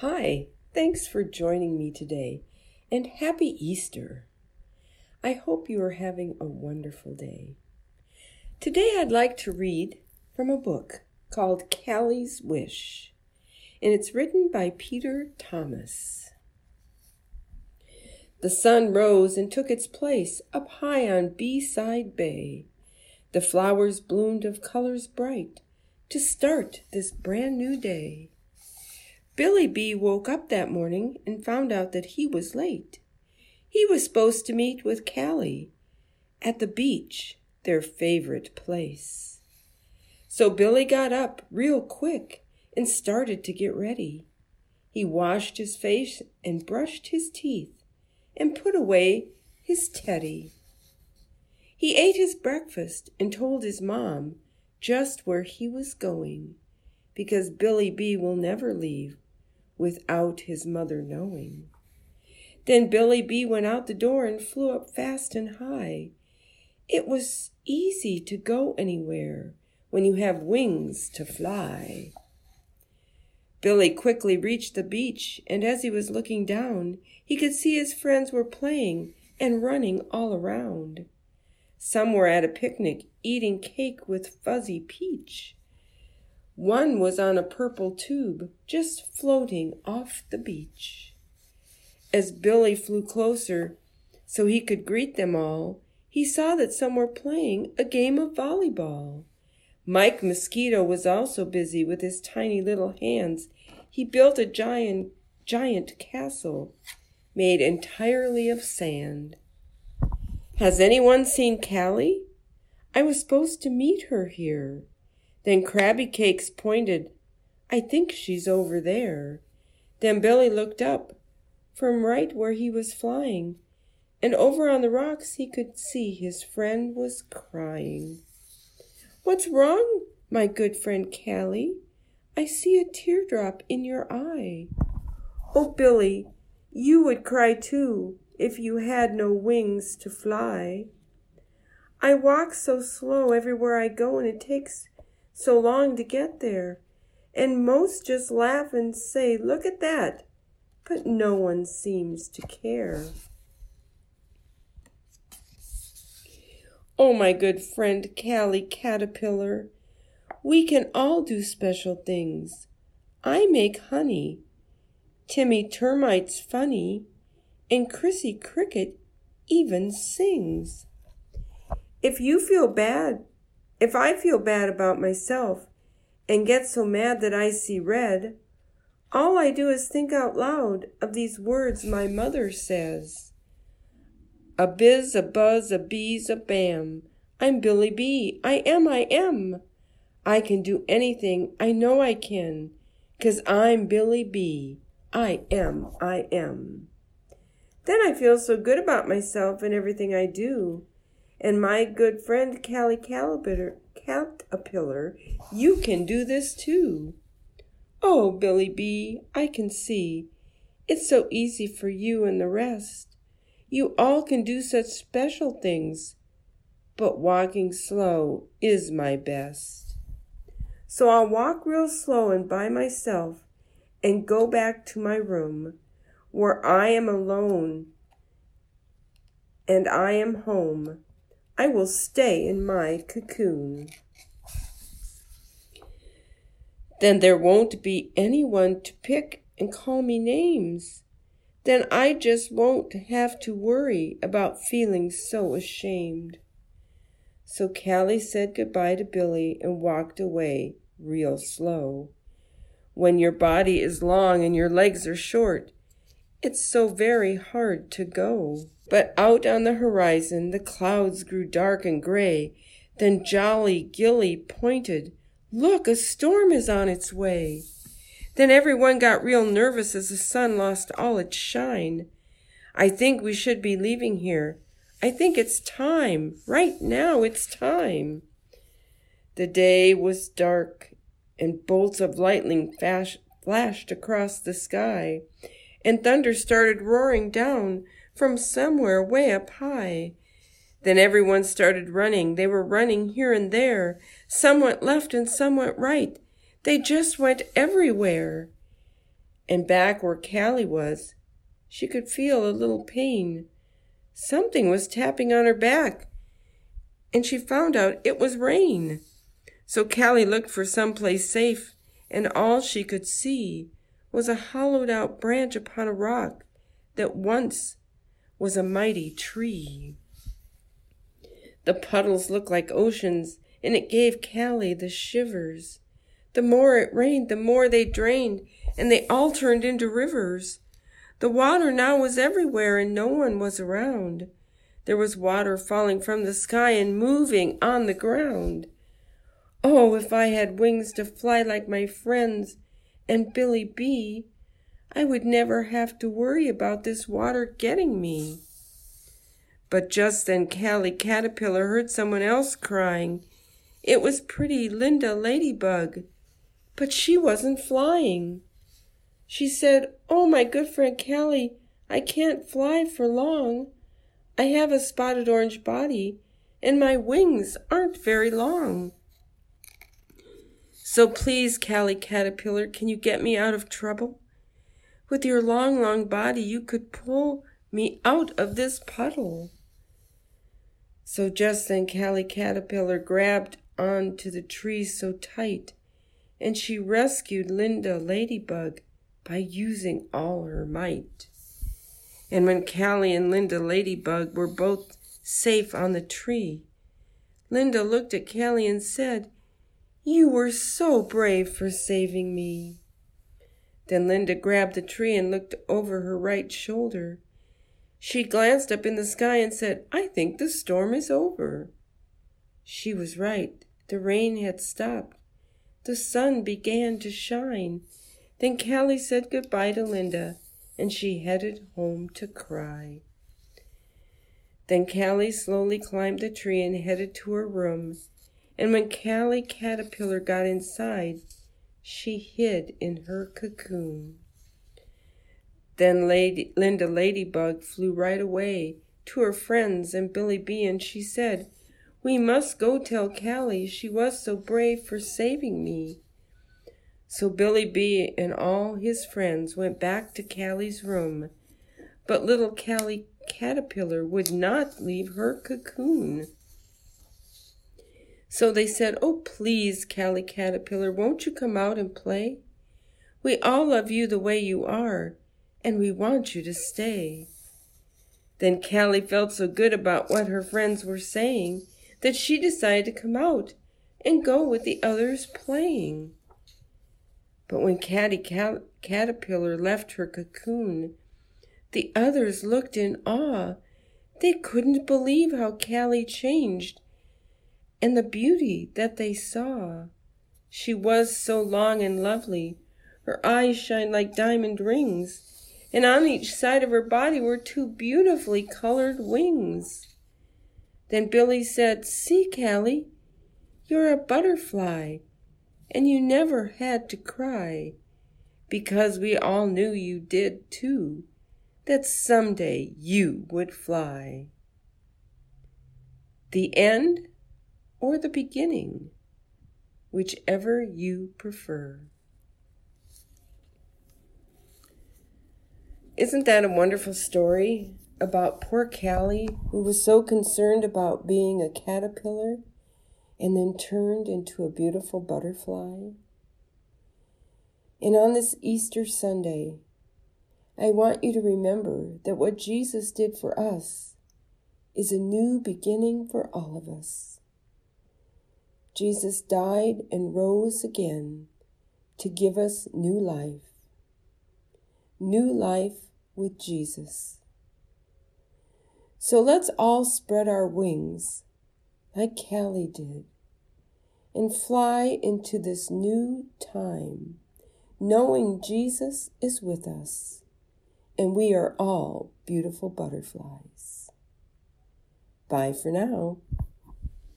Hi, thanks for joining me today, and happy Easter. I hope you are having a wonderful day. Today I'd like to read from a book called Callie's Wish, and it's written by Peter Thomas. The sun rose and took its place up high on B-side Bay. The flowers bloomed of colors bright to start this brand new day. Billy B woke up that morning and found out that he was late. He was supposed to meet with Callie at the beach, their favorite place. So Billy got up real quick and started to get ready. He washed his face and brushed his teeth and put away his teddy. He ate his breakfast and told his mom just where he was going because Billy B will never leave without his mother knowing. Then Billy Bee went out the door and flew up fast and high. It was easy to go anywhere when you have wings to fly. Billy quickly reached the beach, and as he was looking down, he could see his friends were playing and running all around. Some were at a picnic eating cake with fuzzy peach. One was on a purple tube, just floating off the beach. As Billy flew closer so he could greet them all, he saw that some were playing a game of volleyball. Mike Mosquito was also busy with his tiny little hands. He built a giant, giant castle made entirely of sand. Has anyone seen Callie? I was supposed to meet her here. Then Krabby Cakes pointed. I think she's over there. Then Billy looked up from right where he was flying, and over on the rocks he could see his friend was crying. What's wrong, my good friend Callie? I see a teardrop in your eye. Oh, Billy, you would cry too if you had no wings to fly. I walk so slow everywhere I go, and it takes so long to get there. And most just laugh and say, Look at that. But no one seems to care. Oh, my good friend Callie Caterpillar, we can all do special things. I make honey. Timmy Termite's funny, and Chrissy Cricket even sings. If you feel bad if I feel bad about myself and get so mad that I see red, all I do is think out loud of these words my mother says. A biz, a buzz, a bees, a bam. I'm Billy B. I am, I am. I can do anything. I know I can. Cause I'm Billy B. I am, I am. Then I feel so good about myself and everything I do. And my good friend Callie Caterpillar, Caterpillar, you can do this too. Oh, Billy Bee, I can see. It's so easy for you and the rest. You all can do such special things. But walking slow is my best. So I'll walk real slow and by myself and go back to my room where I am alone and I am home I will stay in my cocoon. Then there won't be anyone to pick and call me names. Then I just won't have to worry about feeling so ashamed. So Callie said goodbye to Billy and walked away real slow. When your body is long and your legs are short, it's so very hard to go. But out on the horizon the clouds grew dark and gray. Then Jolly Gilly pointed, Look, a storm is on its way. Then everyone got real nervous as the sun lost all its shine. I think we should be leaving here. I think it's time. Right now, it's time. The day was dark, and bolts of lightning flashed across the sky, and thunder started roaring down from somewhere way up high. Then everyone started running. They were running here and there. Some went left and some went right. They just went everywhere. And back where Callie was, she could feel a little pain. Something was tapping on her back, and she found out it was rain. So Callie looked for some place safe, and all she could see was a hollowed out branch upon a rock that once was a mighty tree. The puddles looked like oceans, and it gave Callie the shivers. The more it rained, the more they drained, and they all turned into rivers. The water now was everywhere, and no one was around. There was water falling from the sky and moving on the ground. Oh, if I had wings to fly like my friends and Billy B, I would never have to worry about this water getting me. But just then Callie Caterpillar heard someone else crying. It was pretty Linda Ladybug, but she wasn't flying. She said, Oh, my good friend Callie, I can't fly for long. I have a spotted orange body, and my wings aren't very long. So please, Callie Caterpillar, can you get me out of trouble? With your long, long body, you could pull me out of this puddle. So just then Callie Caterpillar grabbed on to the tree so tight, and she rescued Linda Ladybug by using all her might. And when Callie and Linda Ladybug were both safe on the tree, Linda looked at Callie and said, You were so brave for saving me. Then Linda grabbed the tree and looked over her right shoulder. She glanced up in the sky and said, I think the storm is over. She was right. The rain had stopped. The sun began to shine. Then Callie said goodbye to Linda, and she headed home to cry. Then Callie slowly climbed the tree and headed to her room. And when Callie Caterpillar got inside, she hid in her cocoon. Then Lady, Linda Ladybug flew right away to her friends and Billy Bee, and she said, We must go tell Callie she was so brave for saving me. So Billy Bee and all his friends went back to Callie's room, but little Callie Caterpillar would not leave her cocoon. So they said, Oh, please, Callie Caterpillar, won't you come out and play? We all love you the way you are and we want you to stay. Then Callie felt so good about what her friends were saying that she decided to come out and go with the others playing. But when Catty Cat- Caterpillar left her cocoon, the others looked in awe. They couldn't believe how Callie changed and the beauty that they saw. She was so long and lovely. Her eyes shined like diamond rings and on each side of her body were two beautifully colored wings. Then Billy said, See, Callie, you're a butterfly, and you never had to cry, because we all knew you did too, that someday you would fly. The end or the beginning, whichever you prefer. Isn't that a wonderful story about poor Callie, who was so concerned about being a caterpillar and then turned into a beautiful butterfly? And on this Easter Sunday, I want you to remember that what Jesus did for us is a new beginning for all of us. Jesus died and rose again to give us new life. New life with Jesus. So let's all spread our wings like Callie did and fly into this new time, knowing Jesus is with us and we are all beautiful butterflies. Bye for now.